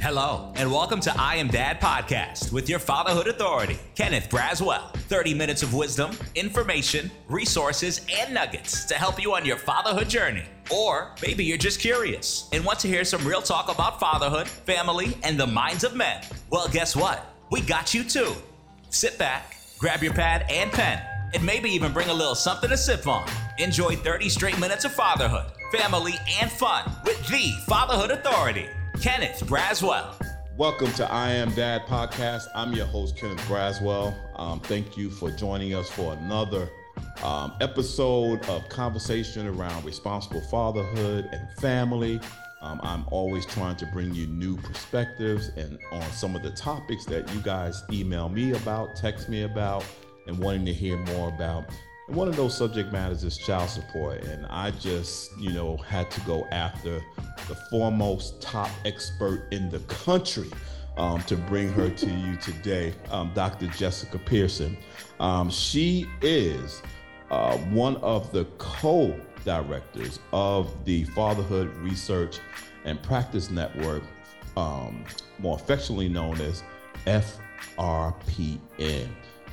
Hello, and welcome to I Am Dad podcast with your fatherhood authority, Kenneth Braswell. 30 minutes of wisdom, information, resources, and nuggets to help you on your fatherhood journey. Or maybe you're just curious and want to hear some real talk about fatherhood, family, and the minds of men. Well, guess what? We got you too. Sit back, grab your pad and pen, and maybe even bring a little something to sip on. Enjoy 30 straight minutes of fatherhood, family, and fun with the Fatherhood Authority, Kenneth Braswell. Welcome to I Am Dad podcast. I'm your host, Kenneth Braswell. Um, thank you for joining us for another um, episode of conversation around responsible fatherhood and family. Um, I'm always trying to bring you new perspectives and on some of the topics that you guys email me about, text me about, and wanting to hear more about. One of those subject matters is child support. And I just, you know, had to go after the foremost top expert in the country um, to bring her to you today, um, Dr. Jessica Pearson. Um, she is uh, one of the co directors of the Fatherhood Research and Practice Network, um, more affectionately known as FRPN.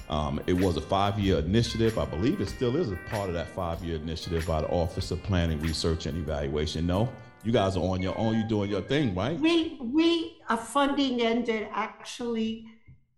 Um, it was a five year initiative. I believe it still is a part of that five year initiative by the Office of Planning, Research, and Evaluation. No, you guys are on your own. You're doing your thing, right? We, we, uh, funding ended actually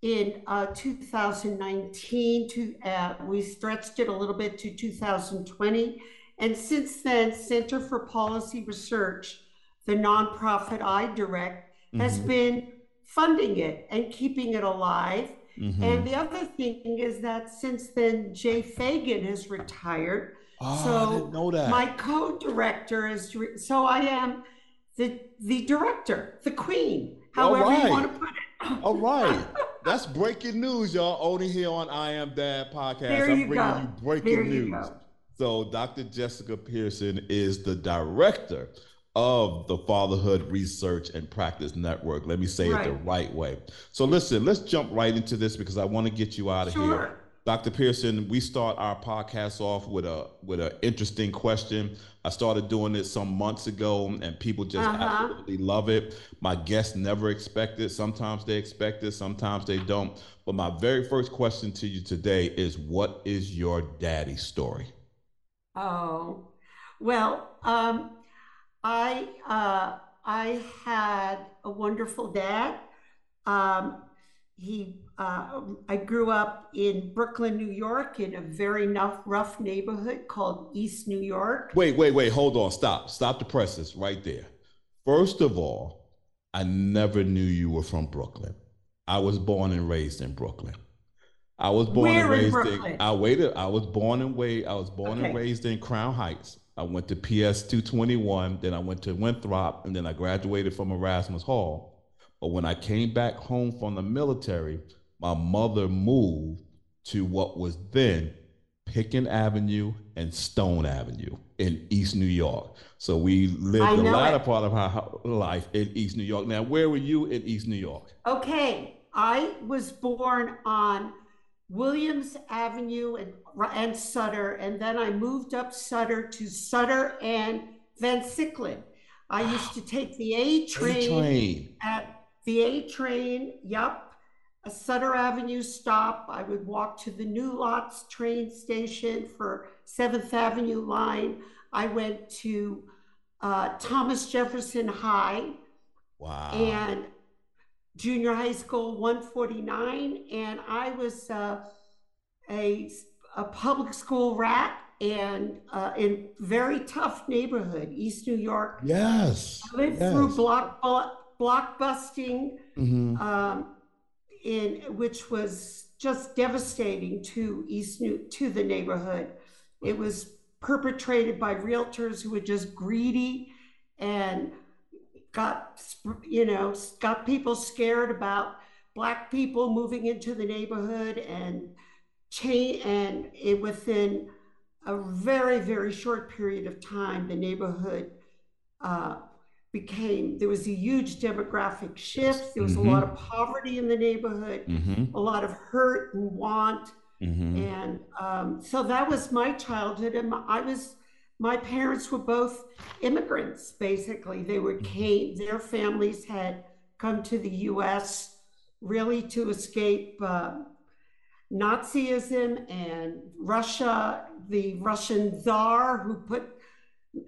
in uh, 2019 to, uh, we stretched it a little bit to 2020. And since then, Center for Policy Research, the nonprofit I direct, has Mhm. been funding it and keeping it alive. Mhm. And the other thing is that since then, Jay Fagan has retired. oh, so I didn't know that. My co-director is, re- so I am the, the director, the queen, however right. you want to put it. All right. That's breaking news, y'all. Only here on I Am Dad podcast. There I'm you bringing go. you breaking There you news. go. So, Dr. Jessica Pearson is the director of the Fatherhood Research and Practice Network. Let me say it the Right. right way. So, listen, let's jump right into this because I want to get you out of here. Dr. Pearson, we start our podcast off with a with an interesting question. I started doing it some months ago, and people just Uh-huh. absolutely love it. My guests never expect it. Sometimes they expect it, sometimes they don't. But my very first question to you today is, what is your daddy story? Oh, well, um, I uh, I had a wonderful dad. Um, he, uh, I grew up in Brooklyn, New York, in a very rough, rough neighborhood called East New York. Wait, wait, wait. Hold on. Stop. Stop the presses right there. First of all, I never knew you were from Brooklyn. I was born and raised in Brooklyn. I was born and Where in raised Brooklyn? I waited. I was born and way. I was born and raised in Crown Heights. I went to PS 221, then I went to Winthrop, and then I graduated from Erasmus Hall. But when I came back home from the military, my mother moved to what was then Pitkin Avenue and Stone Avenue in East New York. So we lived the latter it. part of our life in East New York. Now, where were you in East New York? Okay, I was born on Williams Avenue and, and Sutter, and then I moved up Sutter to Sutter and Van Siclen. I used to take the A A train train. at the A train, yup, a Sutter Avenue stop. I would walk to the New Lots train station for Seventh Avenue line. I went to uh, Thomas Jefferson High Wow. and junior high school 149 and i was uh, a, a public school rat and uh, in very tough neighborhood east new york yes. i lived yes. through block block busting Mhm. um, in which was just devastating to East New to the neighborhood. It was perpetrated by realtors who were just greedy and got you know got people scared about black people moving into the neighborhood and change and it within a very very short period of time the neighborhood uh, became there was a huge demographic shift there was a lot of poverty in the neighborhood Mhm. a lot of hurt and want Mhm. and um, so that was my childhood and my- i was my parents were both immigrants basically. They were came their families had come to the US really to escape uh, Nazism and Russia, the Russian czar who put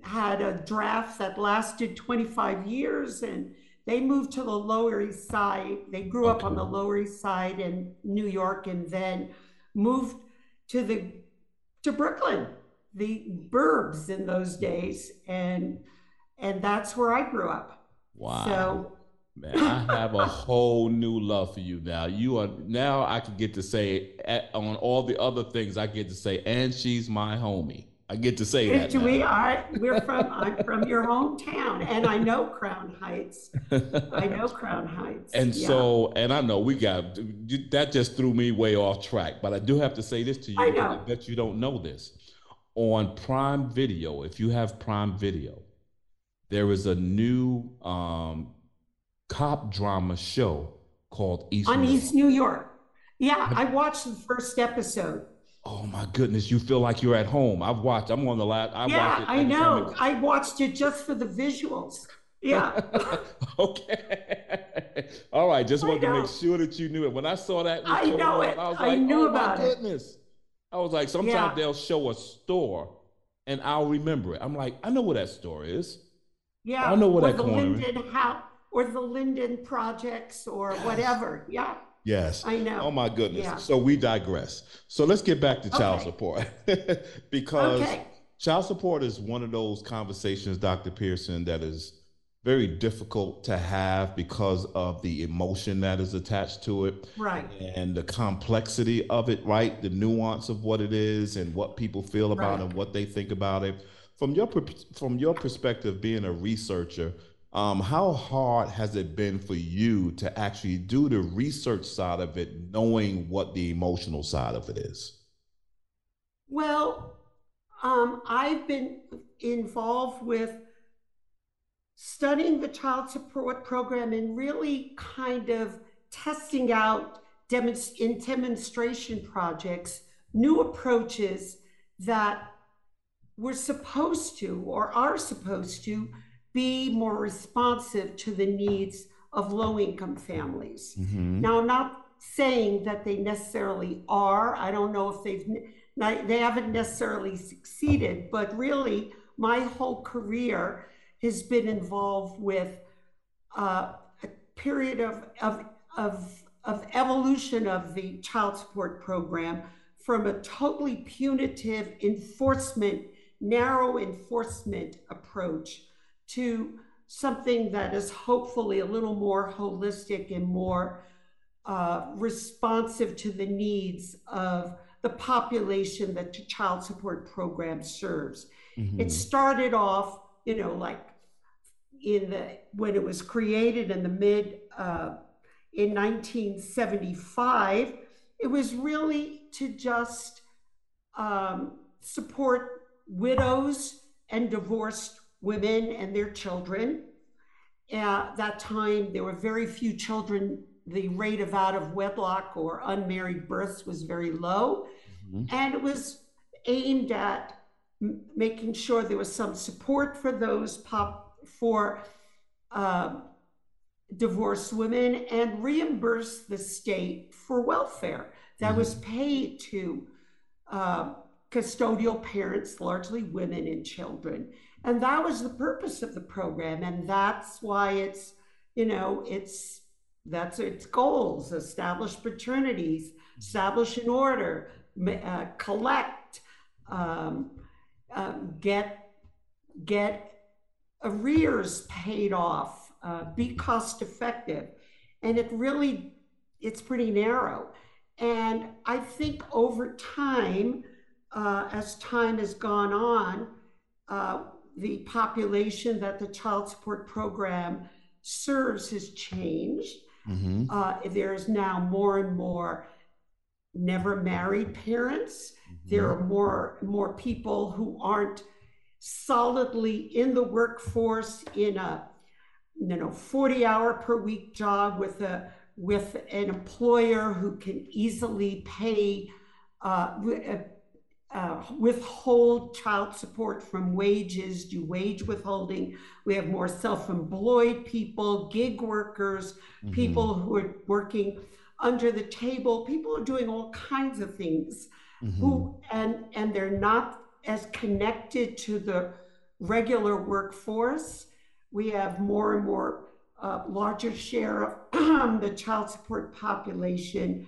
had a draft that lasted 25 years and they moved to the Lower East Side. They grew up on the Lower East Side in New York and then moved to the to Brooklyn, the burbs in those days. And and that's where I grew up. Wow. So Man, I have a whole new love for you now. You are now I can get to say eh, on all the other things I get to say, and she's my homie. I get to say that. Now. We are. We're from. I'm from your hometown, and I know Crown Heights. I know Crown Heights. And yeah. so, and I know we got that. Just threw me way off track. But I do have to say this to you. I know. I bet you don't know this. On Prime Video, if you have Prime Video, there is a new um, cop drama show called East on New East New York. Yeah, I watched the first episode. Oh my goodness, you feel like you're at home. I've watched. I'm on the last. I yeah, I know. I watched it just for the visuals. Yeah. okay. All right. Just wanted to make sure that you knew it. When I saw that, I know it. I was like, I knew oh about my goodness. It. I was like, sometimes yeah. they'll show a store, and I'll remember it. I'm like, I know where that store is. Yeah. I know where that the corner Linden is. House, or the Linden projects, or yes. whatever. Yeah. Yes. I know. Oh my goodness. Yeah. So we digress. So let's get back to child okay. support because okay. child support is one of those conversations, Dr. Pearson, that is very difficult to have because of the emotion that is attached to it. Right. And the complexity of it, right? The nuance of what it is and what people feel about right. and what they think about it. From your from your perspective being a researcher, um, how hard has it been for you to actually do the research side of it, knowing what the emotional side of it is? Well, um, I've been involved with studying the child support program and really kind of testing out in demonstration projects new approaches that we're supposed to or are supposed to be more responsive to the needs of low income families. Mm-hmm. Now, I'm not saying that they necessarily are. I don't know if they've they haven't necessarily succeeded, but really, my whole career has been involved with uh, a period of, of, of, of evolution of the child support program from a totally punitive enforcement, narrow enforcement approach to something that is hopefully a little more holistic and more uh, responsive to the needs of the population that the child support program serves. Mm-hmm. It started off, you know, like in the when it was created in the mid uh, in 1975. It was really to just um, support widows and divorced women and their children. At that time, there were very few children. The rate of out of wedlock or unmarried births was very low. Mm-hmm. And it was aimed at m- making sure there was some support for those pop for uh, divorced women and reimburse the state for welfare that mm-hmm. was paid to uh, custodial parents, largely women and children. And that was the purpose of the program. And that's why it's, you know, it's that's its goals establish paternities, establish an order, uh, collect, um, uh, get, get arrears paid off, uh, be cost effective. And it really, it's pretty narrow. And I think over time, uh, as time has gone on, uh, the population that the child support program serves has changed. Mm-hmm. Uh, there's now more and more never married parents. Mm-hmm. There are more more people who aren't solidly in the workforce in a you know 40 hour per week job with a with an employer who can easily pay uh, uh, withhold child support from wages, do wage withholding. We have more self employed people, gig workers, mm-hmm. people who are working under the table. People are doing all kinds of things mm-hmm. who, and, and they're not as connected to the regular workforce. We have more and more uh, larger share of the child support population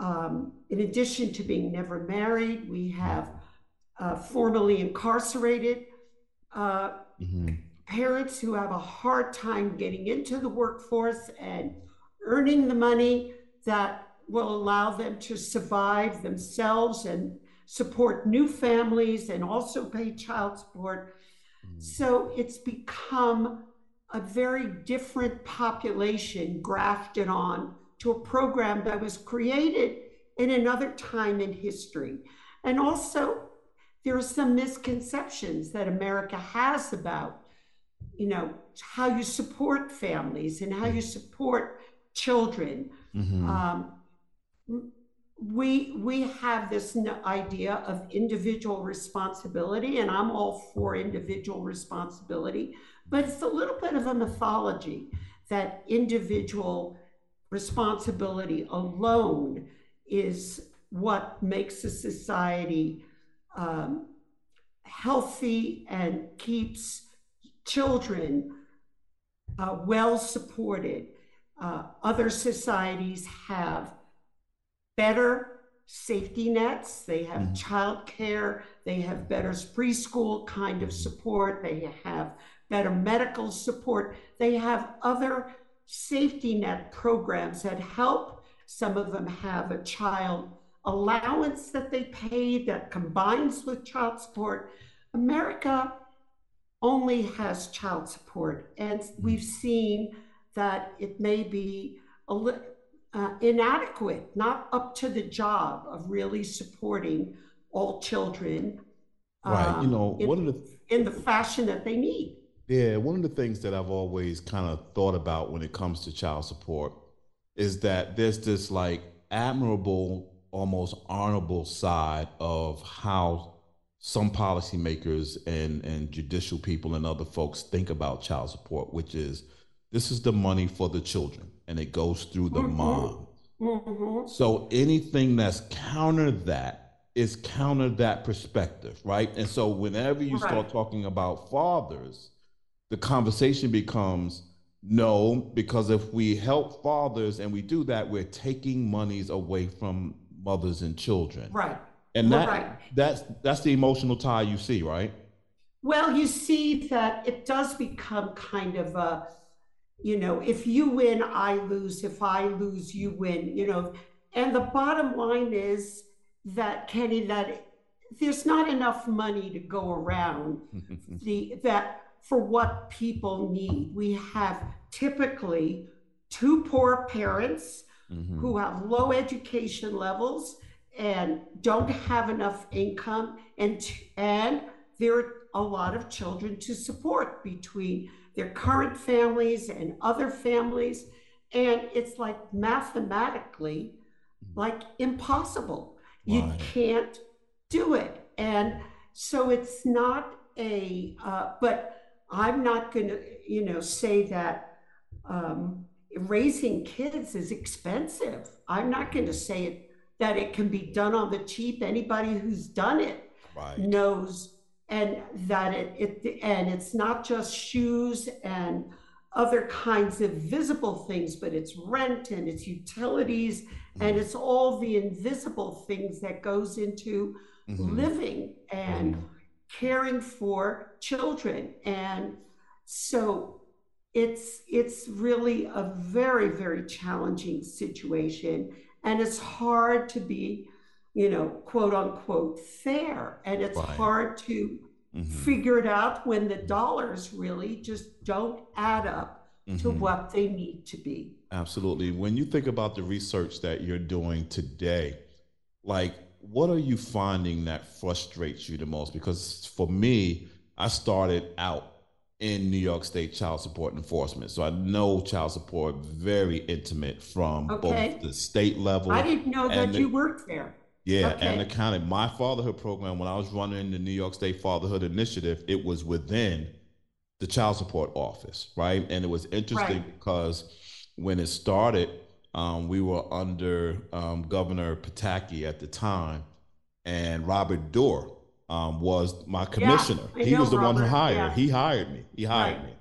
um, in addition to being never married, we have uh, formerly incarcerated uh, mm-hmm. parents who have a hard time getting into the workforce and earning the money that will allow them to survive themselves and support new families and also pay child support. Mm. So it's become a very different population grafted on to a program that was created in another time in history. And also, there are some misconceptions that America has about, you know, how you support families and how you support children. Mm-hmm. Um, we we have this idea of individual responsibility, and I'm all for individual responsibility, but it's a little bit of a mythology that individual responsibility alone is what makes a society um, healthy and keeps children uh, well supported. Uh, other societies have better safety nets, they have mm-hmm. child care, they have better preschool kind of support, they have better medical support, they have other safety net programs that help. Some of them have a child allowance that they pay that combines with child support. America only has child support, and we've seen that it may be a li- uh, inadequate, not up to the job of really supporting all children. Right. Um, you know, in, one of the in the fashion that they need. Yeah, one of the things that I've always kind of thought about when it comes to child support is that there's this like admirable, almost honorable side of how some policymakers and, and judicial people and other folks think about child support, which is this is the money for the children and it goes through the mm-hmm. mom. Mm-hmm. So anything that's counter that is counter that perspective, right? And so whenever you right. start talking about fathers, the conversation becomes no, because if we help fathers and we do that, we're taking monies away from mothers and children. Right. And that right. that's that's the emotional tie you see, right? Well, you see that it does become kind of a, you know, if you win, I lose. If I lose, you win. You know, and the bottom line is that Kenny, that there's not enough money to go around. the that for what people need. We have typically two poor parents mm-hmm. who have low education levels and don't have enough income and and there are a lot of children to support between their current families and other families and it's like mathematically mm-hmm. like impossible you can't do it and so it's not a uh, but I'm not going to, you know, say that um, raising kids is expensive. I'm not going to say it that it can be done on the cheap. Anybody who's done it right. knows, and that it, it and it's not just shoes and other kinds of visible things, but it's rent and it's utilities mm-hmm. and it's all the invisible things that goes into mm-hmm. living and. Mm-hmm caring for children. And so it's it's really a very, very challenging situation. And it's hard to be, you know, quote unquote fair. And it's right. hard to mm-hmm. figure it out when the dollars really just don't add up mm-hmm. to what they need to be. Absolutely. When you think about the research that you're doing today, like what are you finding that frustrates you the most? Because for me, I started out in New York State child support enforcement. So I know child support very intimate from okay. both the state level. I didn't know that the, you worked there. Yeah, okay. and the county. My fatherhood program, when I was running the New York State Fatherhood Initiative, it was within the child support office, right? And it was interesting right. because when it started, um, we were under um, Governor Pataki at the time, and Robert Doar um, was my commissioner. Yeah, he was the Robert, one who hired. Yeah. He hired me. He hired right. me.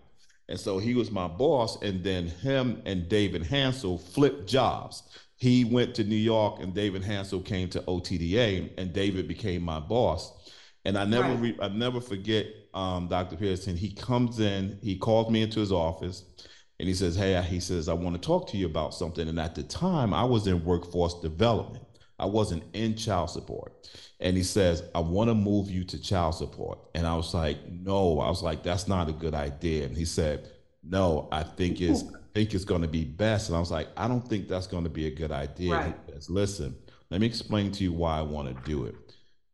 And so he was my boss. And then him and David Hansell flipped jobs. He went to New York and David Hansell came to OTDA and David became my boss. And I never, right. re- I never forget um, Dr. Pearson. He comes in, he calls me into his office and he says, Hey, he says, I want to talk to you about something. And at the time I was in workforce development. I wasn't in child support. And he says, I want to move you to child support. And I was like, no, I was like, that's not a good idea. And he said, no, I think it's, think it's going to be best. And I was like, I don't think that's going to be a good idea. Right. He says, listen, let me explain to you why I want to do it.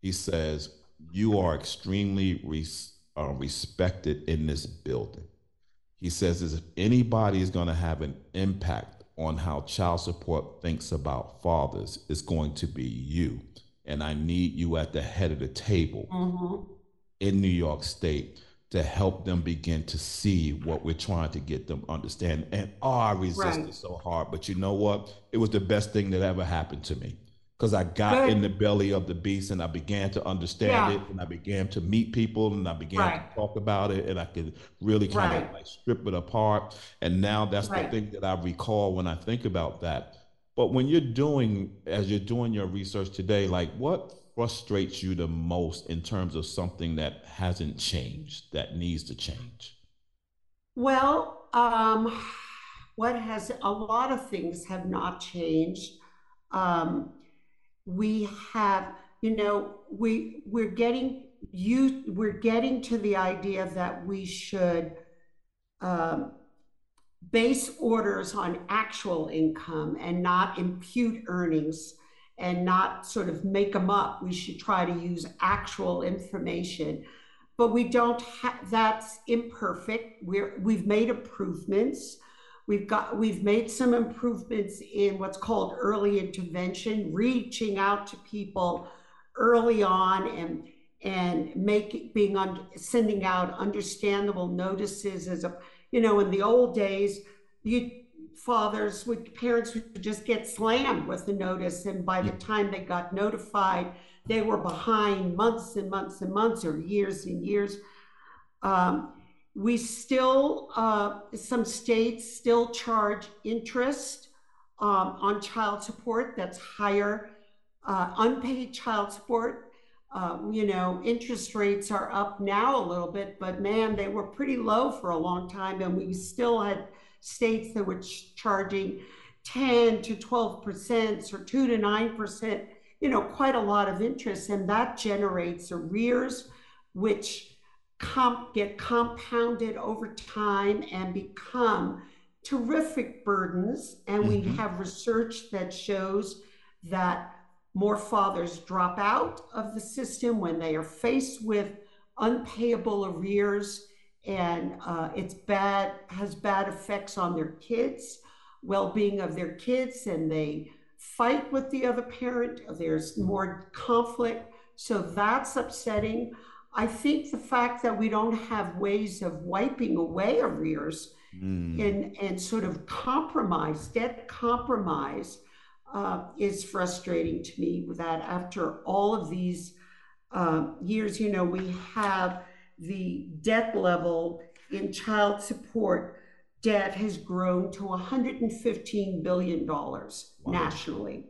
He says, you are extremely res- uh, respected in this building. He says, if anybody is going to have an impact on how child support thinks about fathers it's going to be you. And I need you at the head of the table mm-hmm. in New York State to help them begin to see what we're trying to get them understand. And oh, I resisted right. so hard. But you know what? It was the best thing that ever happened to me because I got Good. in the belly of the beast and I began to understand yeah. it and I began to meet people and I began right. to talk about it and I could really kind right. of like strip it apart. And now that's the thing that I recall when I think about that. But when you're doing, as you're doing your research today, like what frustrates you the most in terms of something that hasn't changed, that needs to change? Well, um, what has a lot of things have not changed. Um, we have, you know, we we're getting you we're getting to the idea that we should um, base orders on actual income and not impute earnings and not sort of make them up. We should try to use actual information. But we don't have that's imperfect. We're we've made improvements. We've got we've made some improvements in what's called early intervention, reaching out to people early on and and make being on sending out understandable notices as a you know in the old days you fathers would parents would just get slammed with the notice and by the time they got notified they were behind months and months and months or years and years um, we still, uh, some states still charge interest um, on child support that's higher. Uh, unpaid child support, uh, you know, interest rates are up now a little bit, but man, they were pretty low for a long time. And we still had states that were ch- charging 10 to 12% or 2 to 9%, you know, quite a lot of interest. And that generates arrears, which comp, get compounded over time and become terrific burdens. And mm-hmm. we have research that shows that more fathers drop out of the system when they are faced with unpayable arrears and uh, it's bad has bad effects on their kids well-being of their kids and they fight with the other parent. There's more conflict. So that's upsetting. I think the fact that we don't have ways of wiping away arrears mm. and, and sort of compromise, debt compromise, uh, is frustrating to me that. After all of these uh, years, you know, we have the debt level in child support debt has grown to $115 billion wow. nationally.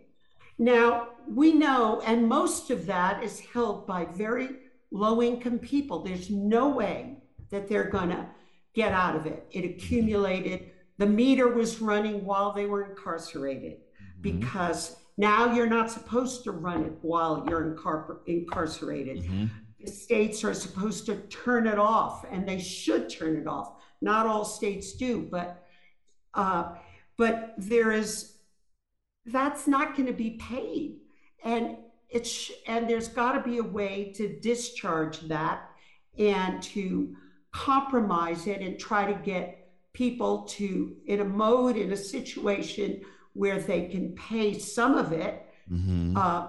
Now, we know, and most of that is held by very low income people. There's no way that they're going to get out of it. It accumulated. The meter was running while they were incarcerated mm-hmm. because now you're not supposed to run it while you're incar- incarcerated. Mm-hmm. The states are supposed to turn it off, and they should turn it off. Not all states do, but uh, but there is that's not going to be paid, and it's and there's got to be a way to discharge that and to compromise it and try to get people to in a mode in a situation where they can pay some of it mm-hmm. uh,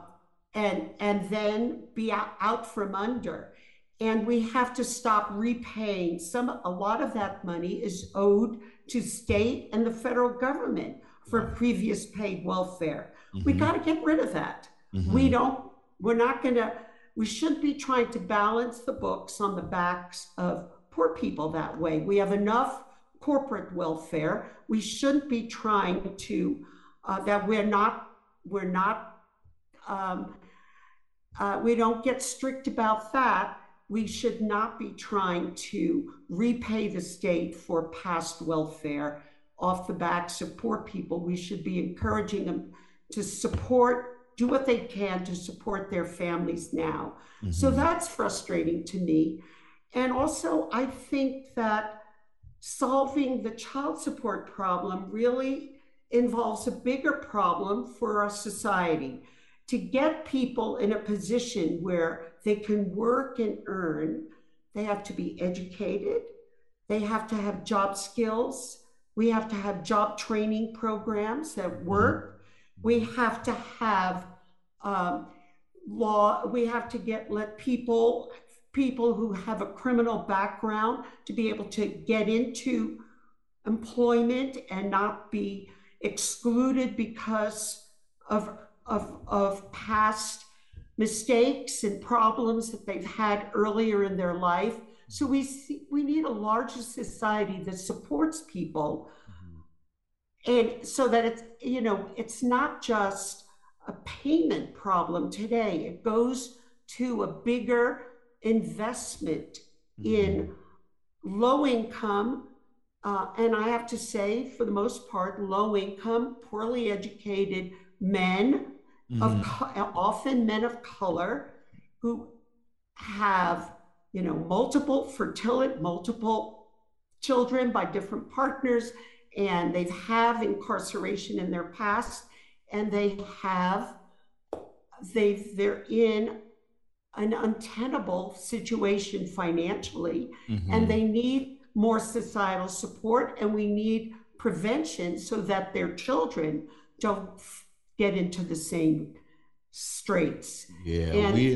and and then be out, out from under. And we have to stop repaying. Some a lot of that money is owed to state and the federal government for previous paid welfare. Mm-hmm. we got to get rid of that. Mm-hmm. we don't we're not going to we shouldn't be trying to balance the books on the backs of poor people that way. We have enough corporate welfare. We shouldn't be trying to uh, that we're not we're not um, uh, we don't get strict about that. We should not be trying to repay the state for past welfare off the backs of poor people. We should be encouraging them to support, do what they can to support their families now. Mm-hmm. So that's frustrating to me. And also, I think that solving the child support problem really involves a bigger problem for our society to get people in a position where they can work and earn, they have to be educated, they have to have job skills, we have to have job training programs that mm-hmm. work, we have to have um, law, we have to get let people people who have a criminal background to be able to get into employment and not be excluded because of of, of past mistakes and problems that they've had earlier in their life. So we see, we need a larger society that supports people, mm-hmm. and so that it's you know it's not just a payment problem today. It goes to a bigger investment mm-hmm. in low income. Uh, and I have to say, for the most part, low income, poorly educated men mm-hmm. of often men of color who have you know multiple fertility multiple children by different partners and they have incarceration in their past and they have they've they're in an untenable situation financially mm-hmm. and they need more societal support and we need prevention so that their children don't get into the same straits. Yeah, and, we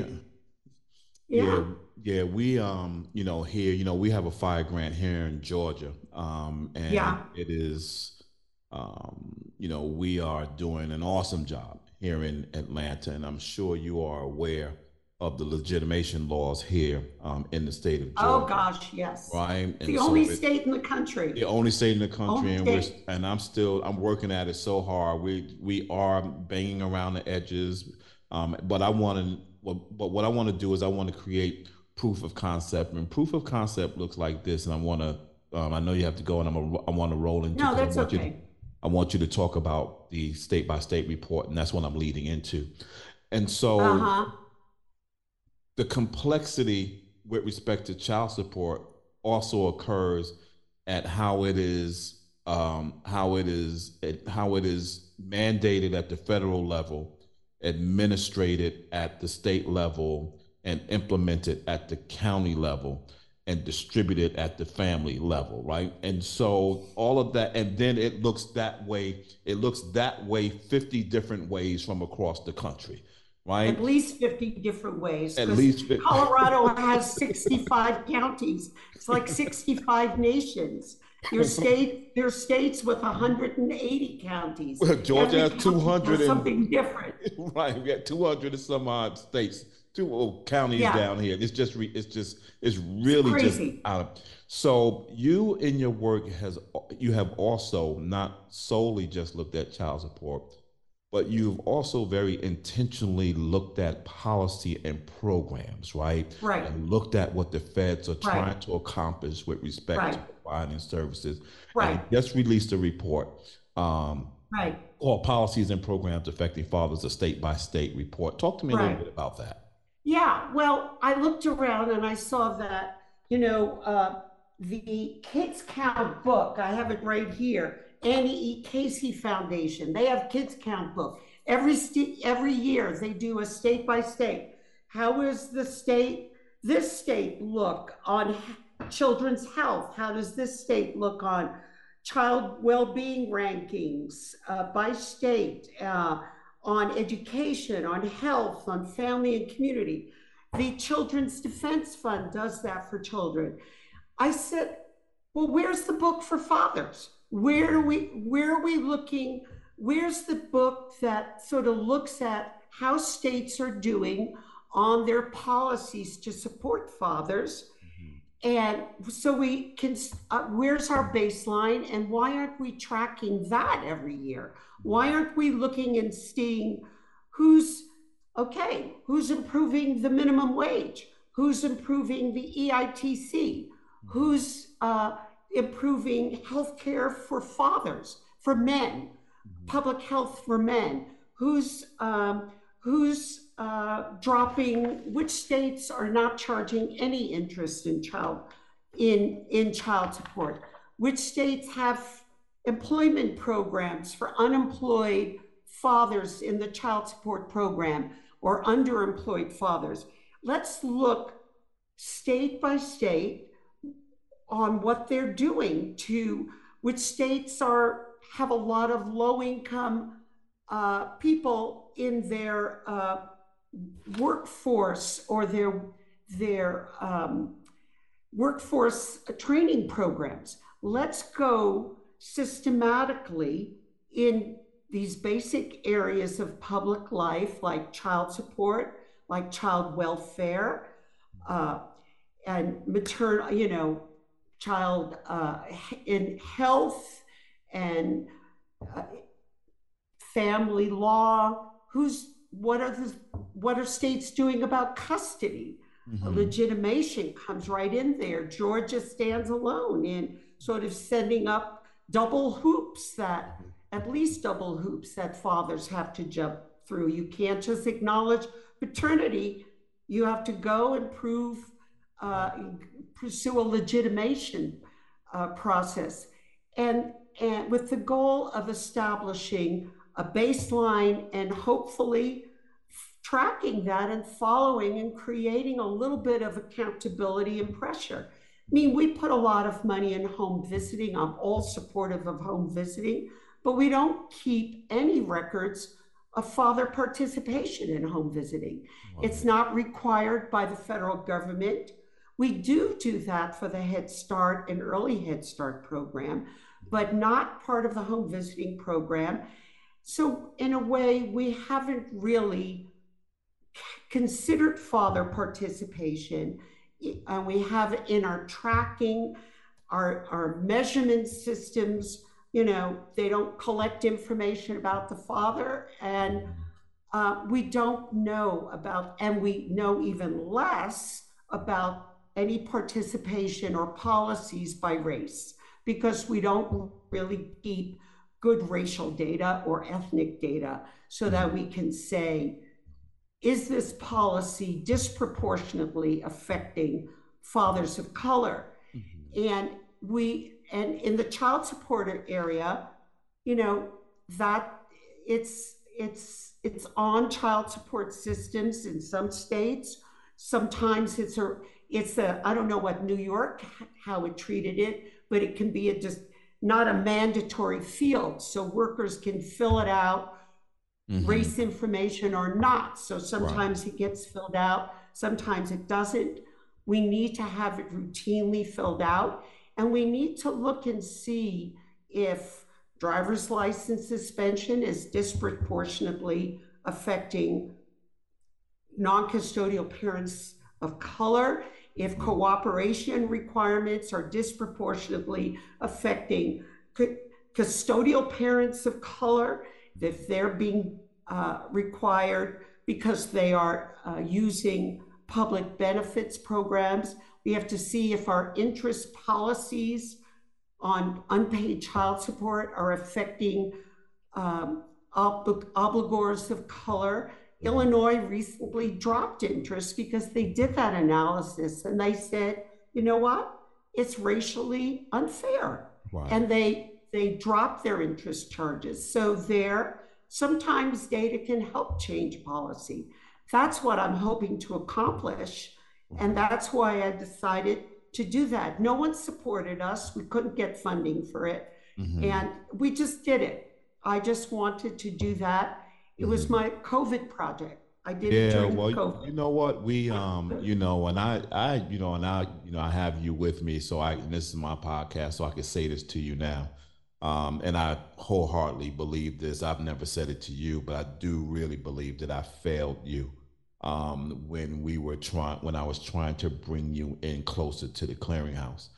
yeah. yeah. yeah, we um, you know, here, you know, we have a fire grant here in Georgia. Um, and yeah. it is um, you know, we are doing an awesome job here in Atlanta, and I'm sure you are aware of the legitimation laws here um, in the state of oh, Georgia. Oh gosh, yes. Right. The so only it, state in the country. The only state in the country, and we're, and I'm still I'm working at it so hard. We we are banging around the edges, um, but I want to. But what I want to do is I want to create proof of concept, and proof of concept looks like this. And I want to. Um, I know you have to go, and I'm a, I want to roll into. No, that's I okay. To, I want you to talk about the state by state report, and that's what I'm leading into. And so. Uh-huh the complexity with respect to child support also occurs at how it is um, how it is how it is mandated at the federal level, administrated at the state level, and implemented at the county level and distributed at the family level, right? And so all of that, and then it looks that way, it looks that way 50 different ways from across the country right? At least 50 different ways. At least 50. Colorado has 65 counties. It's like 65 nations. Your state, there's states with 180 counties. Well, Georgia Every has 200 has something different. Right, we got 200 and some odd states, two old counties yeah. down here. It's just, it's just, it's really it's just out of. So you in your work has, you have also not solely just looked at child support but you've also very intentionally looked at policy and programs, right? Right. And looked at what the feds are trying right. to accomplish with respect right. to providing services. Right. And just released a report. Um, right. Called Policies and Programs Affecting Fathers, a state by state report. Talk to me right. a little bit about that. Yeah. Well, I looked around and I saw that, you know, uh, the Kids Count book, I have it right here Annie E. Casey Foundation. They have kids count book. Every st- every year they do a state by state. How is the state, this state look on children's health? How does this state look on child well-being rankings uh, by state? Uh, on education, on health, on family and community. The Children's Defense Fund does that for children. I said, well, where's the book for fathers? Where are we where are we looking? Where's the book that sort of looks at how states are doing on their policies to support fathers? Mm-hmm. And so we can, uh, where's our baseline and why aren't we tracking that every year? Why aren't we looking and seeing who's, okay, who's improving the minimum wage? Who's improving the EITC? Who's uh, improving health care for fathers, for men, mm-hmm. public health for men? Who's, um, who's uh, dropping, which states are not charging any interest in child, in, in child support? Which states have employment programs for unemployed fathers in the child support program or underemployed fathers. Let's look state by state on what they're doing to which states are have a lot of low income uh, people in their uh, workforce or their their um, workforce training programs. Let's go systematically in these basic areas of public life, like child support, like child welfare, uh, and maternal, you know, child uh, in health and uh, family law. Who's what are the what are states doing about custody? Mm-hmm. Legitimation comes right in there. Georgia stands alone in sort of sending up double hoops that, mm-hmm. at least double hoops that fathers have to jump through. You can't just acknowledge paternity. You have to go and prove, uh, pursue a legitimation uh, process. And, and with the goal of establishing a baseline and hopefully tracking that and following and creating a little bit of accountability and pressure. I mean, we put a lot of money in home visiting. I'm all supportive of home visiting, but we don't keep any records of father participation in home visiting. Wow. It's not required by the federal government. We do do that for the Head Start and Early Head Start program, but not part of the home visiting program. So, in a way, we haven't really considered father participation and we have in our tracking, our, our measurement systems, you know, they don't collect information about the father and uh, we don't know about, and we know even less about any participation or policies by race because we don't really keep good racial data or ethnic data so that we can say, is this policy disproportionately affecting fathers of color? Mm-hmm. And we, and in the child support area, you know, that it's, it's, it's on child support systems in some states. Sometimes it's a, it's a, I don't know what New York, how it treated it, but it can be a just not a mandatory field. So workers can fill it out mm-hmm. race information or not. So sometimes right. it gets filled out, sometimes it doesn't. We need to have it routinely filled out, and we need to look and see if driver's license suspension is disproportionately affecting non custodial parents of color, if cooperation requirements are disproportionately affecting custodial parents of color, if they're being uh, required because they are uh, using public benefits programs. We have to see if our interest policies on unpaid child support are affecting um, ob- obligors of color. Illinois recently dropped interest because they did that analysis and they said, you know what? It's racially unfair. Wow. And they they dropped their interest charges. So there, sometimes data can help change policy. That's what I'm hoping to accomplish. And that's why I decided to do that. No one supported us. We couldn't get funding for it. Mm-hmm. And we just did it. I just wanted to do that. It was mm-hmm. my COVID project. I did yeah, well, COVID. you know what? We um, you know, and I I you know, and I you know, I have you with me, so I and this is my podcast, so I can say this to you now. Um, and I wholeheartedly believe this. I've never said it to you, but I do really believe that I failed you um, when we were trying, when I was trying to bring you in closer to the clearinghouse.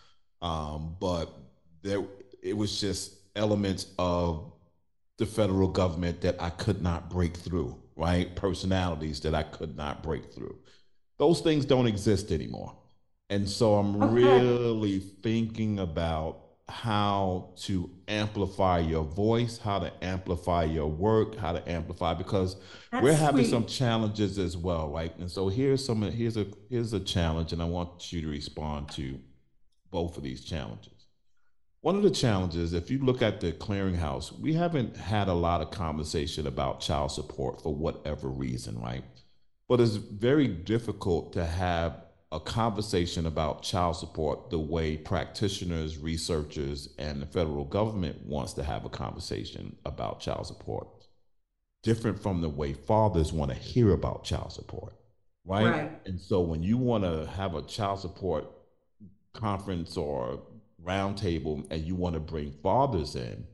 Um, but there, it was just elements of the federal government that I could not break through. Right, personalities that I could not break through. Those things don't exist anymore. And so I'm okay. really thinking about how to amplify your voice, how to amplify your work, how to amplify because That's we're having sweet. some challenges as well, right? And so here's some here's a here's a challenge, and I want you to respond to both of these challenges. One of the challenges, if you look at the clearinghouse, we haven't had a lot of conversation about child support for whatever reason, right? But it's very difficult to have a conversation about child support the way practitioners, researchers, and the federal government wants to have a conversation about child support. Different from the way fathers want to hear about child support, right? right. And so when you want to have a child support conference or roundtable and you want to bring fathers in,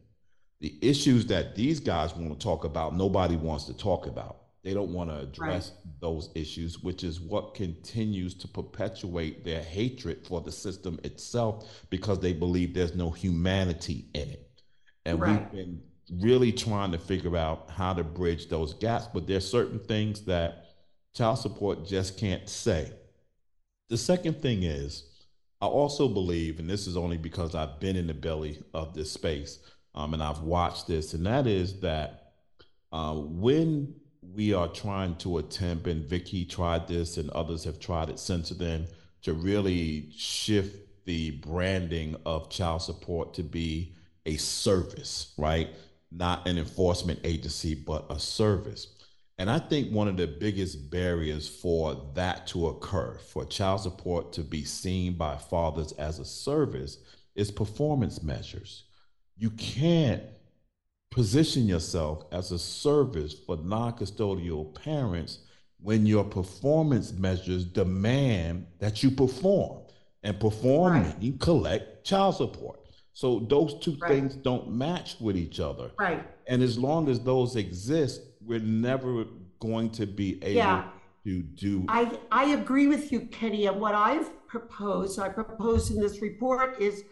the issues that these guys want to talk about, nobody wants to talk about. They don't want to address right. those issues, which is what continues to perpetuate their hatred for the system itself because they believe there's no humanity in it. And right. we've been really trying to figure out how to bridge those gaps, but there's certain things that child support just can't say. The second thing is, I also believe, and this is only because I've been in the belly of this space um, and I've watched this, and that is that uh, when we are trying to attempt, and Vicky tried this, and others have tried it since then, to really shift the branding of child support to be a service, right? Not an enforcement agency, but a service. And I think one of the biggest barriers for that to occur, for child support to be seen by fathers as a service, is performance measures. You can't position yourself as a service for non-custodial parents when your performance measures demand that you perform and perform right. meaning collect child support so those two right. things don't match with each other right and as long as those exist we're never going to be able yeah. to do i i agree with you kenny and what i've proposed i proposed in this report is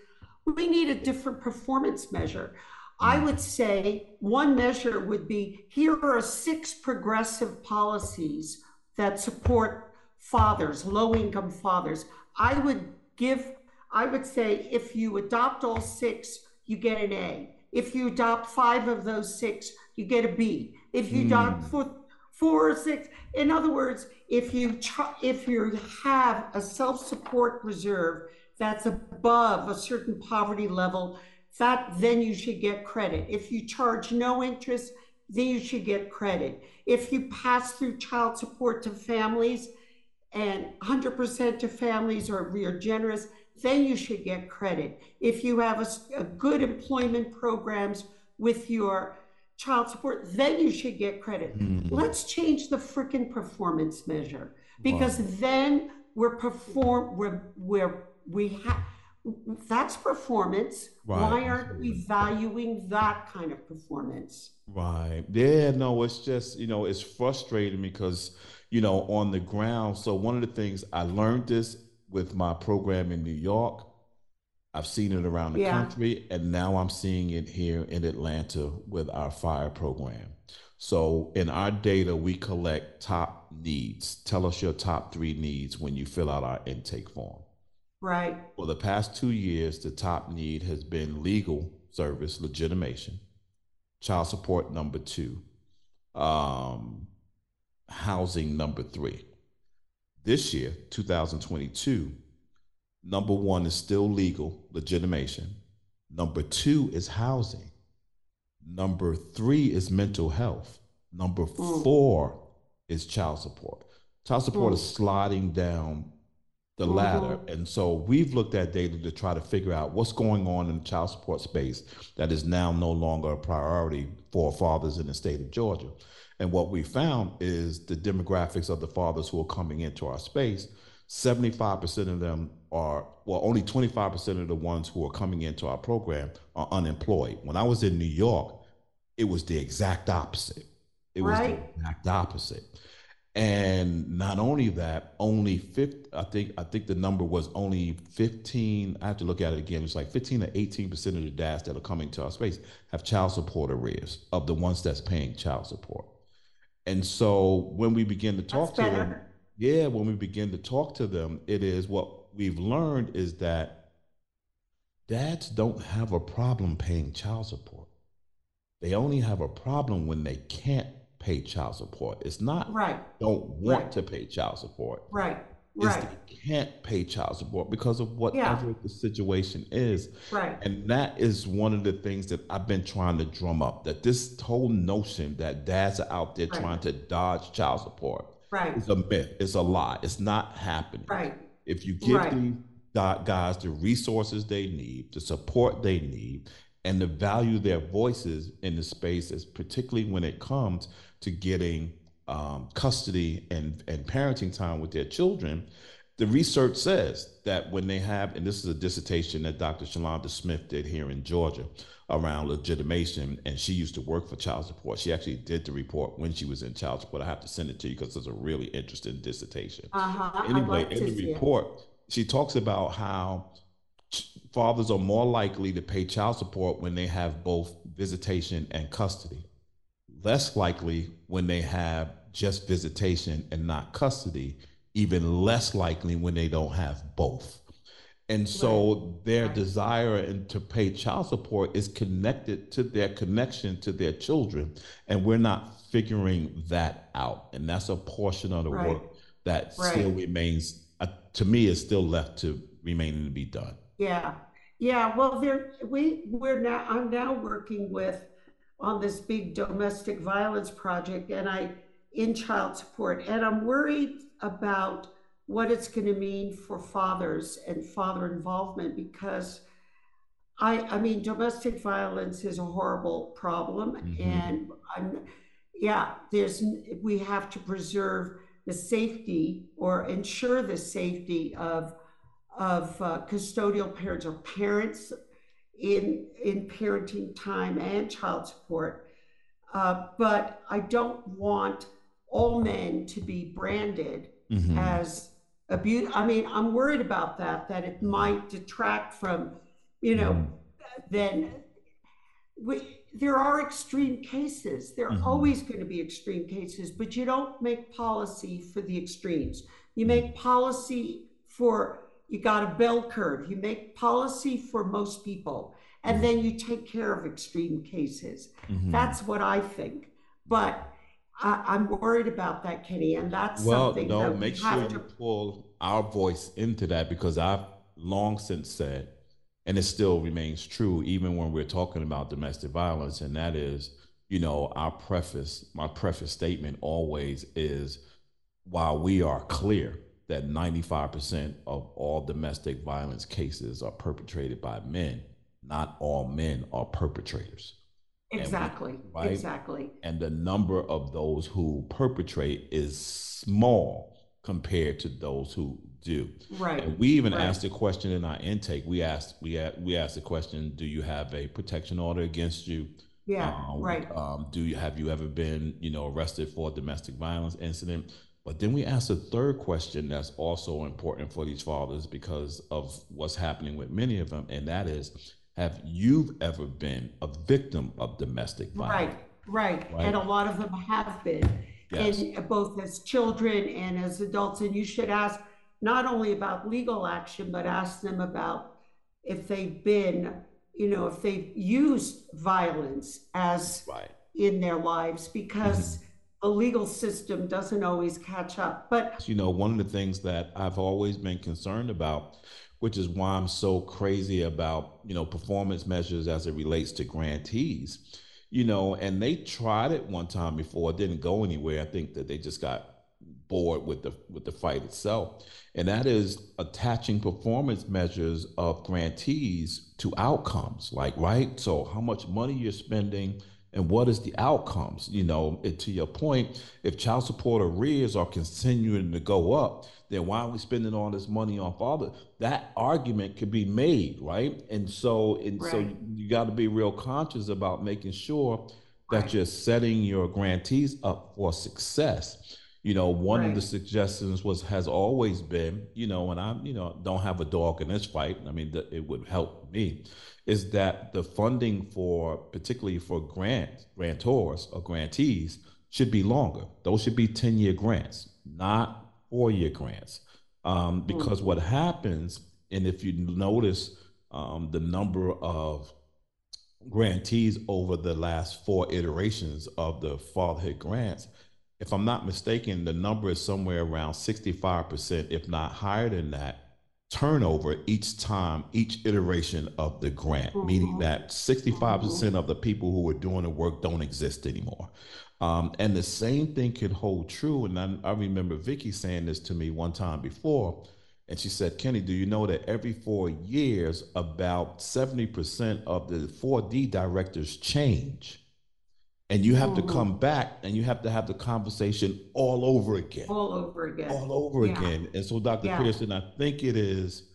we need a different performance measure I mm. would say one measure would be here are six progressive policies that support fathers, low income fathers. I would give, I would say if you adopt all six, you get an A. If you adopt five of those six, you get a B. If you mm. adopt four, four or six, in other words, if you if you have a self support reserve that's above a certain poverty level, that then you should get credit. If you charge no interest, then you should get credit. If you pass through child support to families and 100% to families or you're generous, then you should get credit. If you have a, a good employment programs with your child support, then you should get credit. Mm-hmm. Let's change the freaking performance measure because wow. then we're perform we're, we're we have that's performance. Right. Why aren't we valuing that kind of performance? Right. Yeah, no, it's just, you know, it's frustrating because, you know, on the ground. So, one of the things I learned this with my program in New York. I've seen it around the yeah. country, and now I'm seeing it here in Atlanta with our fire program. So, in our data, we collect top needs. Tell us your top three needs when you fill out our intake form. Right. For the past two years, the top need has been legal service legitimation, child support number two, um, housing number three. This year, 2022, number one is still legal legitimation. Number two is housing. Number three is mental health. Number mm. four is child support. Child support mm. is sliding down the mm-hmm. latter. And so we've looked at data to try to figure out what's going on in the child support space that is now no longer a priority for fathers in the state of Georgia. And what we found is the demographics of the fathers who are coming into our space 75% of them are, well, only 25% of the ones who are coming into our program are unemployed. When I was in New York, it was the exact opposite. It was the exact opposite. And not only that, only 50, I think I think the number was only 15. I have to look at it again. It's like 15 to 18 percent of the dads that are coming to our space have child support arrears of the ones that's paying child support. And so when we begin to talk that's to better. them, yeah, when we begin to talk to them, it is what we've learned is that dads don't have a problem paying child support. They only have a problem when they can't pay child support. It's not right. Don't want right. to pay child support. Right. Is right. they can't pay child support because of whatever yeah. the situation is. Right. And that is one of the things that I've been trying to drum up. That this whole notion that dads are out there right. trying to dodge child support Right. is a myth. It's a lie. It's not happening. Right. If you give right. these guys the resources they need, the support they need, and the value their voices in the spaces, particularly when it comes to getting um, custody and, and parenting time with their children, the research says that when they have, and this is a dissertation that Dr. Shalonda Smith did here in Georgia, around legitimation, and she used to work for child support. She actually did the report when she was in child support. I have to send it to you because it's a really interesting dissertation. Uh-huh. Anyway, in the report, it. she talks about how fathers are more likely to pay child support when they have both visitation and custody, less likely when they have just visitation and not custody, even less likely when they don't have both. And so right. their right. desire and to pay child support is connected to their connection to their children. And we're not figuring that out. And that's a portion of the right. work that still remains, uh, to me, is still left to remaining to be done. Yeah. Yeah. Well, there we we're now I'm now working with on this big domestic violence project and I in child support. And I'm worried about what it's going to mean for fathers and father involvement because I, I mean, domestic violence is a horrible problem, mm-hmm. and I'm, yeah, there's we have to preserve the safety or ensure the safety of of uh, custodial parents or parents in in parenting time and child support. Uh, but I don't want all men to be branded mm-hmm. as abuse. I mean, I'm worried about that, that it might detract from, you know, mm. then we, there are extreme cases. There are mm-hmm. always going to be extreme cases, but you don't make policy for the extremes. You mm-hmm. make policy for, you got a bell curve. You make policy for most people, and mm-hmm. then you take care of extreme cases. Mm-hmm. That's what I think. But I, am worried about that, Kenny, and that's well, something no, that make sure you pull our voice into that because I've long since said, and it still remains true, even when we're talking about domestic violence, and that is, you know, our preface, my preface statement always is, while we are clear that 95% of all domestic violence cases are perpetrated by men, not all men are perpetrators. Exactly. We, right? Exactly. And the number of those who perpetrate is small compared to those who do. Right. And we even right. asked a question in our intake. We asked we asked, we asked the question, do you have a protection order against you? Yeah. Um, right. Um, do you have you ever been, you know, arrested for a domestic violence incident? But then we asked a third question that's also important for these fathers because of what's happening with many of them, and that is have you ever been a victim of domestic violence? Right, right. right? And a lot of them have been, yes. and both as children and as adults. And you should ask not only about legal action, but ask them about if they've been, you know, if they've used violence as right. in their lives, because. Mm-hmm. The legal system doesn't always catch up. But you know, one of the things that I've always been concerned about which is why I'm so crazy about, you know, performance measures as it relates to grantees. You know, and they tried it one time before, it didn't go anywhere. I think that they just got bored with the with the fight itself, and that is attaching performance measures of grantees to outcomes. Like, right? So, how much money you're spending and what is the outcomes? You know, to your point, if child support arrears are continuing to go up, then why are we spending all this money on father? That argument could be made, right? And so, and right. so you, you got to be real conscious about making sure that right. you're setting your grantees up for success. You know, one right. of the suggestions was has always been, you know, and I, you know, don't have a dog in this fight. I mean, the, it would help me, is that the funding for, particularly for grant grantors or grantees, should be longer. Those should be ten year grants, not four year grants, um, because mm-hmm. what happens, and if you notice, um, the number of grantees over the last four iterations of the fatherhood grants if I'm not mistaken, the number is somewhere around 65%, if not higher than that, turnover each time, each iteration of the grant, mm-hmm. meaning that 65% mm hmm of the people who are doing the work don't exist anymore. Um, and the same thing could hold true. And I, I remember Vicky saying this to me one time before. And she said, Kenny, do you know that every four years, about 70% of the 4D directors change? And you have mm-hmm. to come back and you have to have the conversation all over again all over again all over yeah. again and so dr yeah. pearson i think it is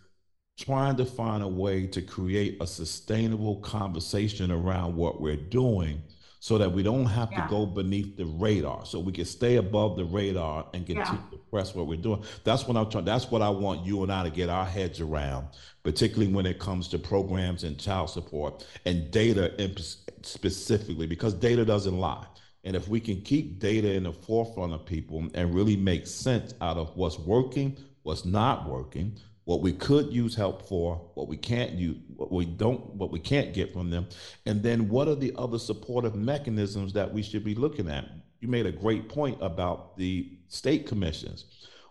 trying to find a way to create a sustainable conversation around what we're doing so that we don't have yeah. to go beneath the radar so we can stay above the radar and continue to press what we're doing that's what i'm trying that's what i want you and i to get our heads around particularly when it comes to programs and child support and data specifically because data doesn't lie. And if we can keep data in the forefront of people and really make sense out of what's working, what's not working, what we could use help for, what we can't use, what we don't, what we can't get from them, and then what are the other supportive mechanisms that we should be looking at? You made a great point about the state commissions.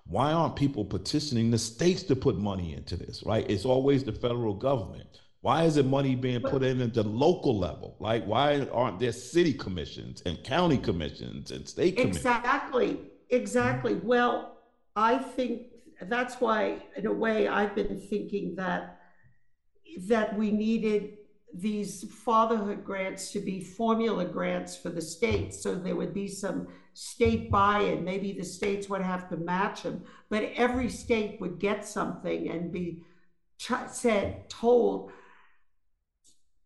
Why aren't people petitioning the states to put money into this, right? It's always the federal government. Why isn't money being put in at the local level? Like, why aren't there city commissions and county commissions and state commissions? Exactly, exactly. Mm-hmm. Well, I think that's why, in a way, I've been thinking that that we needed these fatherhood grants to be formula grants for the states, so there would be some state buy-in. Maybe the states would have to match them, but every state would get something and be said told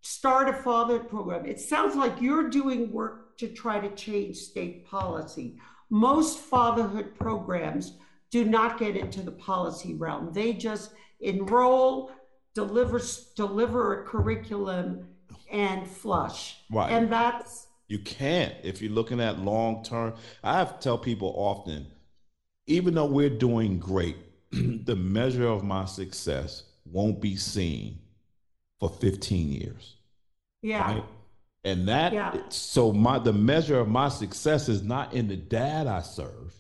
start a fatherhood program. It sounds like you're doing work to try to change state policy. Most fatherhood programs do not get into the policy realm. They just enroll, deliver deliver a curriculum, and flush. Right. And that's you can't if you're looking at long term. I have to tell people often, even though we're doing great, the measure of my success won't be seen for 15 years. Yeah. Right? And that yeah. so my the measure of my success is not in the dad I serve,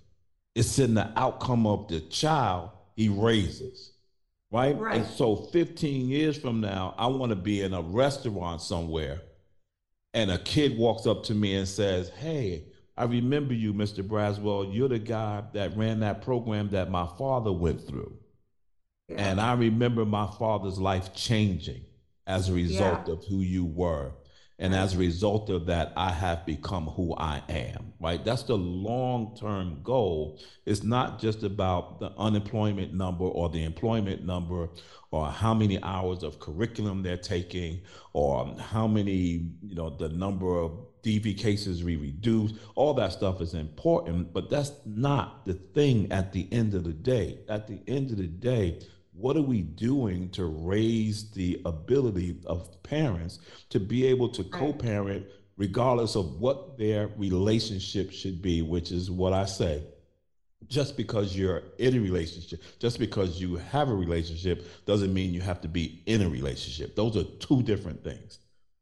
it's in the outcome of the child he raises. Right? right. And so 15 years from now, I want to be in a restaurant somewhere and a kid walks up to me and says, Hey, I remember you, Mr. Braswell. You're the guy that ran that program that my father went through. Yeah. And I remember my father's life changing as a result yeah. of who you were. And as a result of that, I have become who I am, right? That's the long term goal. It's not just about the unemployment number or the employment number or how many hours of curriculum they're taking or how many, you know, the number of DV cases we reduce. All that stuff is important, but that's not the thing at the end of the day. At the end of the day, what are we doing to raise the ability of parents to be able to co-parent regardless of what their relationship should be which is what i say. Just because you're in a relationship just because you have a relationship doesn't mean you have to be in a relationship. Those are two different things.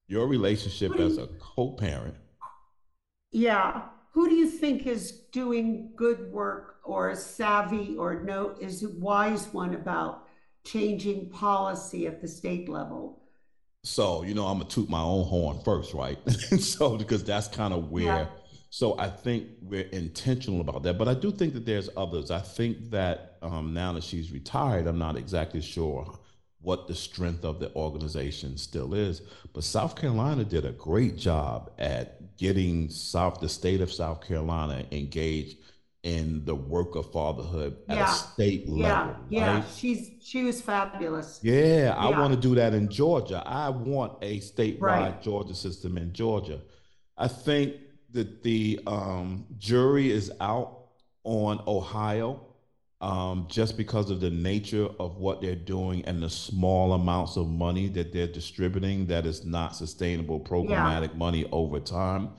Your relationship as a co-parent yeah who do you think is doing good work or savvy or no is a wise one about changing policy at the state level? So, you know, I'm gonna toot my own horn first, right? so because that's kind of where yeah. So I think we're intentional about that. But I do think that there's others. I think that um, now that she's retired, I'm not exactly sure what the strength of the organization still is. But South Carolina did a great job at getting South the state of South Carolina engaged in the work of fatherhood at yeah. a state yeah. level. Yeah, right? she's she was fabulous. Yeah, yeah. I want to do that in Georgia. I want a statewide right. Georgia system in Georgia. I think that the um, jury is out on Ohio um, just because of the nature of what they're doing and the small amounts of money that they're distributing that is not sustainable programmatic yeah. money over time.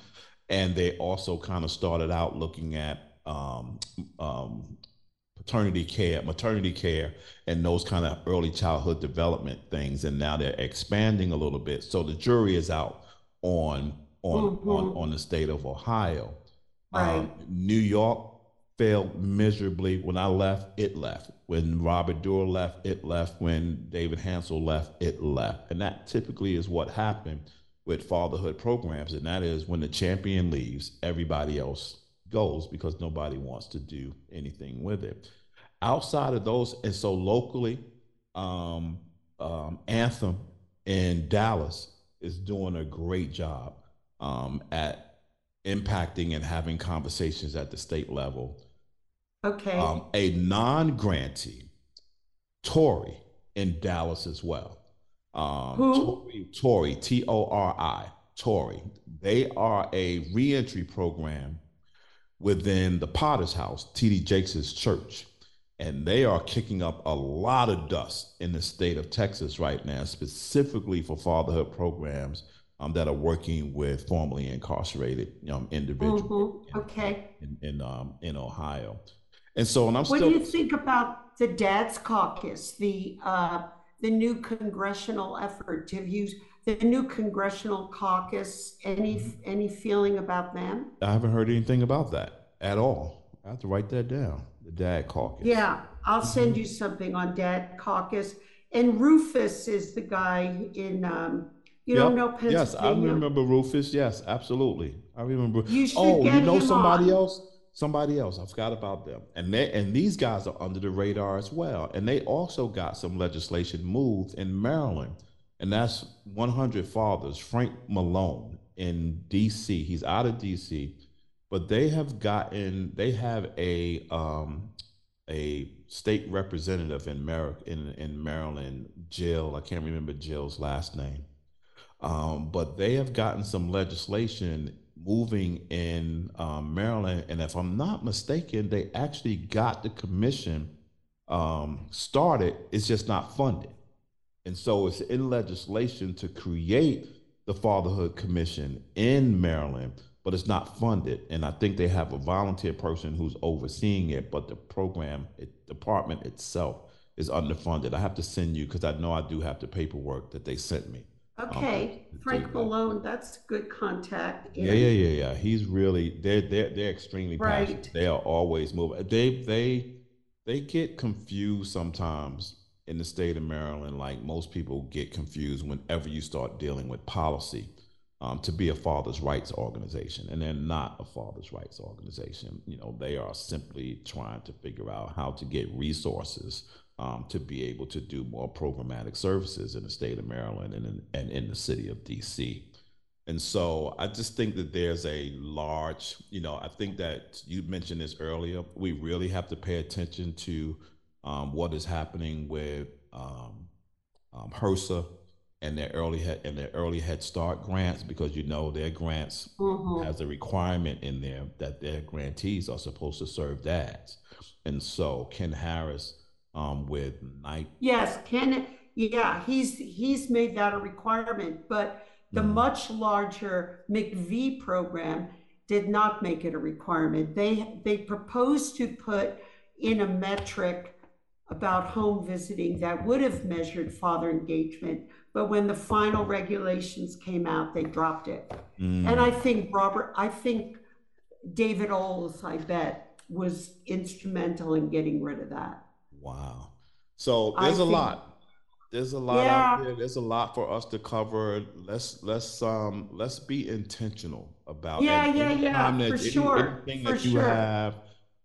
And they also kind of started out looking at um, um, paternity care, maternity care, and those kind of early childhood development things. And now they're expanding a little bit. So the jury is out on on mm-hmm. on, on the state of Ohio. Right. Um, New York failed miserably. When I left, it left. When Robert Doar left, it left. When David Hansell left, it left. And that typically is what happened with fatherhood programs. And that is when the champion leaves, everybody else goes because nobody wants to do anything with it. Outside of those, and so locally, um, um, Anthem in Dallas is doing a great job um, at impacting and having conversations at the state level. Okay. Um, a non grantee, Tori in Dallas as well. Um, Who? Tori, T O R I, Tori. They are a reentry program within the Potter's House, TD Jakes' church. And they are kicking up a lot of dust in the state of Texas right now, specifically for fatherhood programs um, that are working with formerly incarcerated um, individuals. Mm-hmm. Okay. In in, um, in Ohio, and so and I'm what still. What do you think about the Dad's Caucus, the uh, the new congressional effort? Have you the new congressional caucus? Any mm-hmm. any feeling about them? I haven't heard anything about that at all. I have to write that down. The Dad Caucus. Yeah, I'll mm-hmm. send you something on Dad Caucus. And Rufus is the guy in um, you yep. don't know Pennsylvania? Yes, I remember Rufus. Yes, absolutely. I remember. You should oh, get you know him somebody on. else? Somebody else. I forgot about them. And they and these guys are under the radar as well. And they also got some legislation moved in Maryland. And that's 100 Fathers, Frank Malone in DC. He's out of DC, but they have gotten they have a um a state representative in Mer- in in Maryland, Jill. I can't remember Jill's last name um, but they have gotten some legislation moving in um, Maryland. And if I'm not mistaken, they actually got the commission um, started, it's just not funded. And so it's in legislation to create the Fatherhood Commission in Maryland, but it's not funded. And I think they have a volunteer person who's overseeing it, but the program, it, department itself is underfunded. I have to send you because I know I do have the paperwork that they sent me. Okay, Frank Malone, that's good contact. Yeah, yeah, yeah, yeah. He's really they're they're they're extremely Right. passionate. They are always moving. They they they get confused sometimes in the state of Maryland, like most people get confused whenever you start dealing with policy. Um, to be a father's rights organization, and they're not a father's rights organization. You know, they are simply trying to figure out how to get resources um, to be able to do more programmatic services in the state of Maryland and in, and in the city of DC. And so I just think that there's a large, you know, I think that you mentioned this earlier. We really have to pay attention to um, what is happening with um, um, HRSA and their early head and their early Head Start grants because you know their grants Mhm. has a requirement in there that their grantees are supposed to serve dads. And so Ken Harris um, with Night. Yes, Ken, yeah, he's, he's made that a requirement, but the Mhm. much larger MIECHV program did not make it a requirement. They, they proposed to put in a metric about home visiting that would have measured father engagement, but when the final regulations came out, they dropped it. Mm. And I think Robert, I think David Olds, I bet, was instrumental in getting rid of that. Wow. So there's a think- lot. there's a lot yeah. out there. There's a lot for us to cover. Let's let's um let's be intentional about yeah yeah yeah for any, sure anything for that you sure. have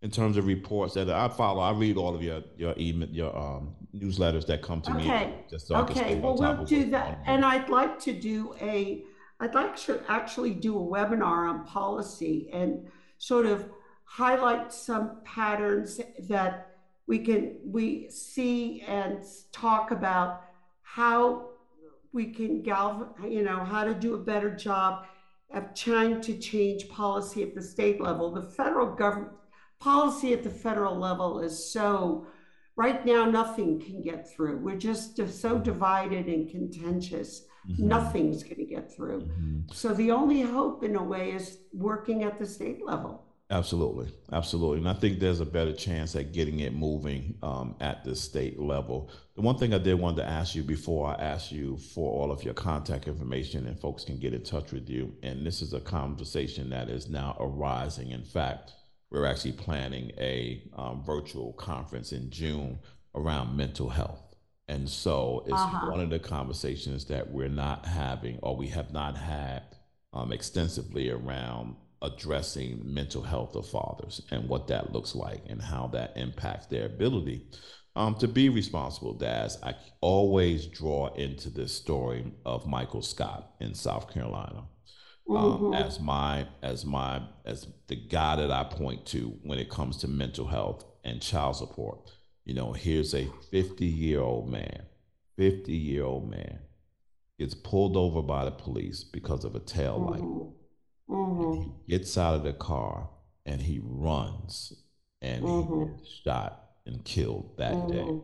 in terms of reports that I follow. I read all of your your email your um newsletters that come to okay. me. Just so okay. well, we'll do that, and I'd like to do a. I'd like to actually do a webinar on policy and sort of highlight some patterns that we can we see and talk about how we can galvan you know how to do a better job of trying to change policy at the state level. The federal government policy at the federal level is so right now nothing can get through. We're just so divided and contentious. Mm-hmm. nothing's going to get through. Mm-hmm. so the only hope in a way is working at the state level Absolutely, absolutely, and I think there's a better chance at getting it moving um, at the state level. The one thing I did want to ask you before I ask you for all of your contact information and folks can get in touch with you, and this is a conversation that is now arising. In fact, we're actually planning a um, virtual conference in June around mental health, and so it's uh-huh. one of the conversations that we're not having or we have not had um, extensively around addressing mental health of fathers and what that looks like and how that impacts their ability um, to be responsible dads. I always draw into this story of Michael Scott in South Carolina um, mm-hmm. as my as my as the guy that I point to when it comes to mental health and child support. You know, here's a 50 year old man, 50 year old man gets pulled over by the police because of a tail light. Mm-hmm Mm-hmm. he gets out of the car and he runs and mm-hmm. he shot and killed that mm-hmm. day.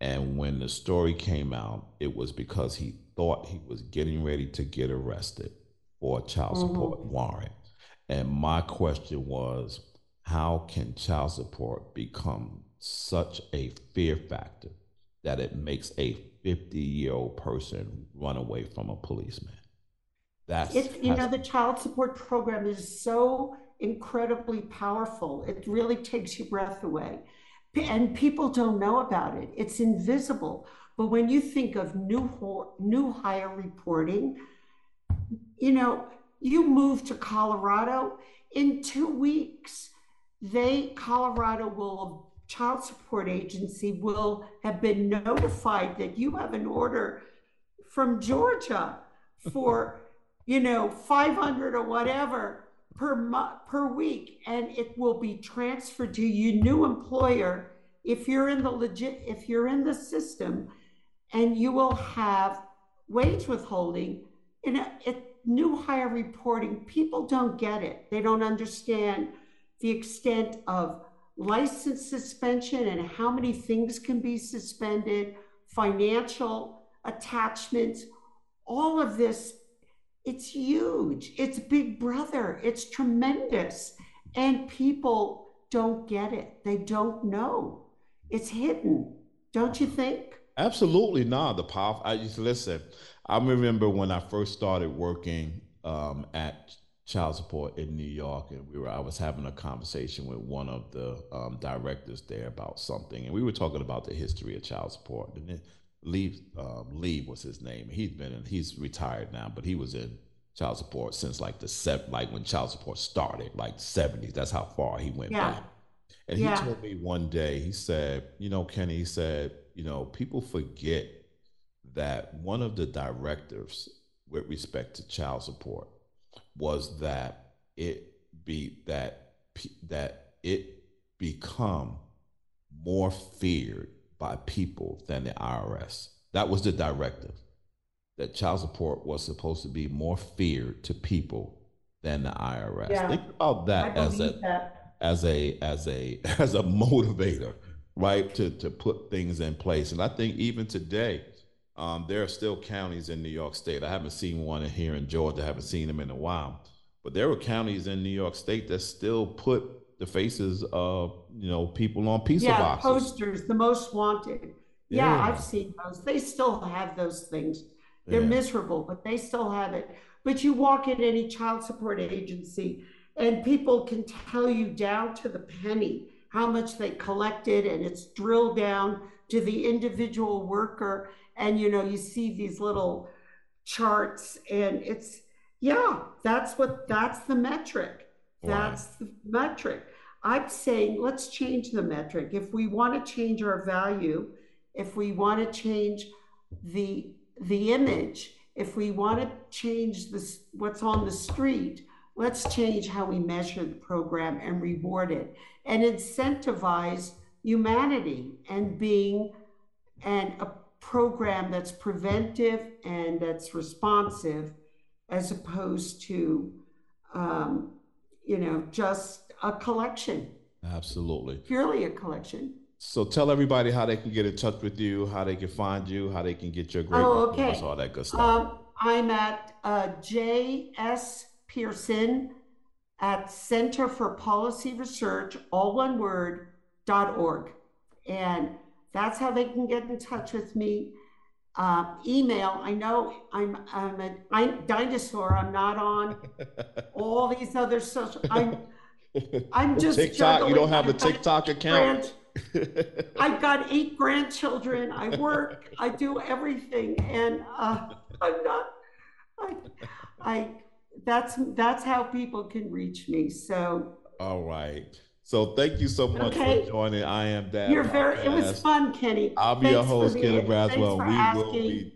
And when the story came out, it was because he thought he was getting ready to get arrested for a child mm-hmm. support warrant. And my question was, how can child support become such a fear factor that it makes a 50 year old person run away from a policeman? That's it's you know the child support program is so incredibly powerful. It really takes your breath away. And people don't know about it. It's invisible. But when you think of new new hire reporting, you know, you move to Colorado in 2 weeks, they Colorado will child support agency will have been notified that you have an order from Georgia for you know, 500 or whatever per per week, and it will be transferred to your new employer if you're in the legit, if you're in the system, and you will have wage withholding. In a, new hire reporting, people don't get it. They don't understand the extent of license suspension and how many things can be suspended, financial attachments, all of this it's huge. It's Big Brother. It's tremendous. And people don't get it. They don't know. It's hidden. Don't you think? Absolutely not. The power. I to listen. I remember when I first started working um, at child support in New York, and we were. I was having a conversation with one of the um, directors there about something, and we were talking about the history of child support. And Lee um, Lee was his name. He's been in, he's retired now, but he was in child support since like the set like when child support started, like seventies. That's how far he went yeah. back. And yeah. he told me one day, he said, you know, Kenny, he said, you know, people forget that one of the directives with respect to child support was that it be that that it become more feared by people than the IRS. That was the directive. That child support was supposed to be more feared to people than the IRS. Yeah. Think about that as a that. as a as a as a motivator, right? To to put things in place. And I think even today, um, there are still counties in New York State. I haven't seen one here in Georgia. I haven't seen them in a while. But there are counties in New York State that still put the faces of you know people on pizza yeah, boxes. posters, the most wanted. Yeah. yeah, I've seen those. They still have those things. They're yeah. miserable, but they still have it. But you walk in any child support agency, and people can tell you down to the penny how much they collected, and it's drilled down to the individual worker. and you know, you see these little charts, and it's yeah, that's what that's the metric. That's the metric. I'm saying let's change the metric. If we want to change our value, if we want to change the the image, if we want to change this what's on the street, let's change how we measure the program and reward it and incentivize humanity and being and a program that's preventive and that's responsive as opposed to um, you know just a collection Absolutely. purely a collection So tell everybody how they can get in touch with you, how they can find you, how they can get your great Oh, reports, okay. all that good stuff. Um, I'm at uh, J.S. Pearson at Center for Policy Research, all one word, dot org. And that's how they can get in touch with me. Uh, email, I know I'm, I'm a I'm dinosaur. I'm not on all these other social, I'm, I'm just TikTok, you don't have a TikTok account? I've got eight grandchildren. I work. I do everything, and uh, I'm not. I, I. That's that's how people can reach me. So All right. So thank you so much Okay. for joining. I am Dad. you're very. It was fun, Kenny. I'll be your Thanks for host, Kenny Kenneth Braswell. thanks for We will be,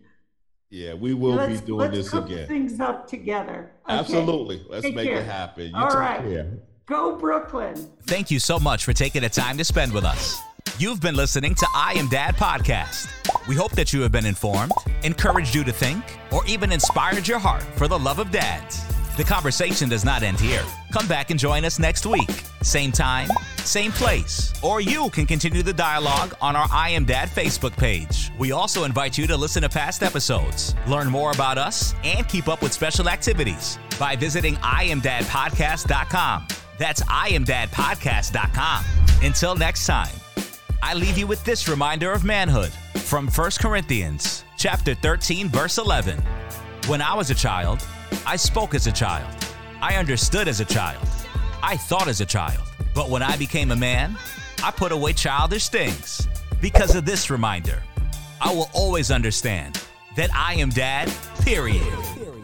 yeah, we will let's, be doing let's this cook again. things up together. Okay. Absolutely. Let's Take make care. it happen. You All take right. care. Go Brooklyn. Thank you so much for taking the time to spend with us. You've been listening to I Am Dad podcast. We hope that you have been informed, encouraged you to think, or even inspired your heart for the love of dads. The conversation does not end here. Come back and join us next week. Same time, same place. Or you can continue the dialogue on our I Am Dad Facebook page. We also invite you to listen to past episodes, learn more about us, and keep up with special activities by visiting IamDadPodcast.com. That's IamDadPodcast.com. Until next time, I leave you with this reminder of manhood from 1 Corinthians chapter 13 verse 11. When I was a child, I spoke as a child. I understood as a child. I thought as a child. But when I became a man, I put away childish things. Because of this reminder, I will always understand that I am dad, period.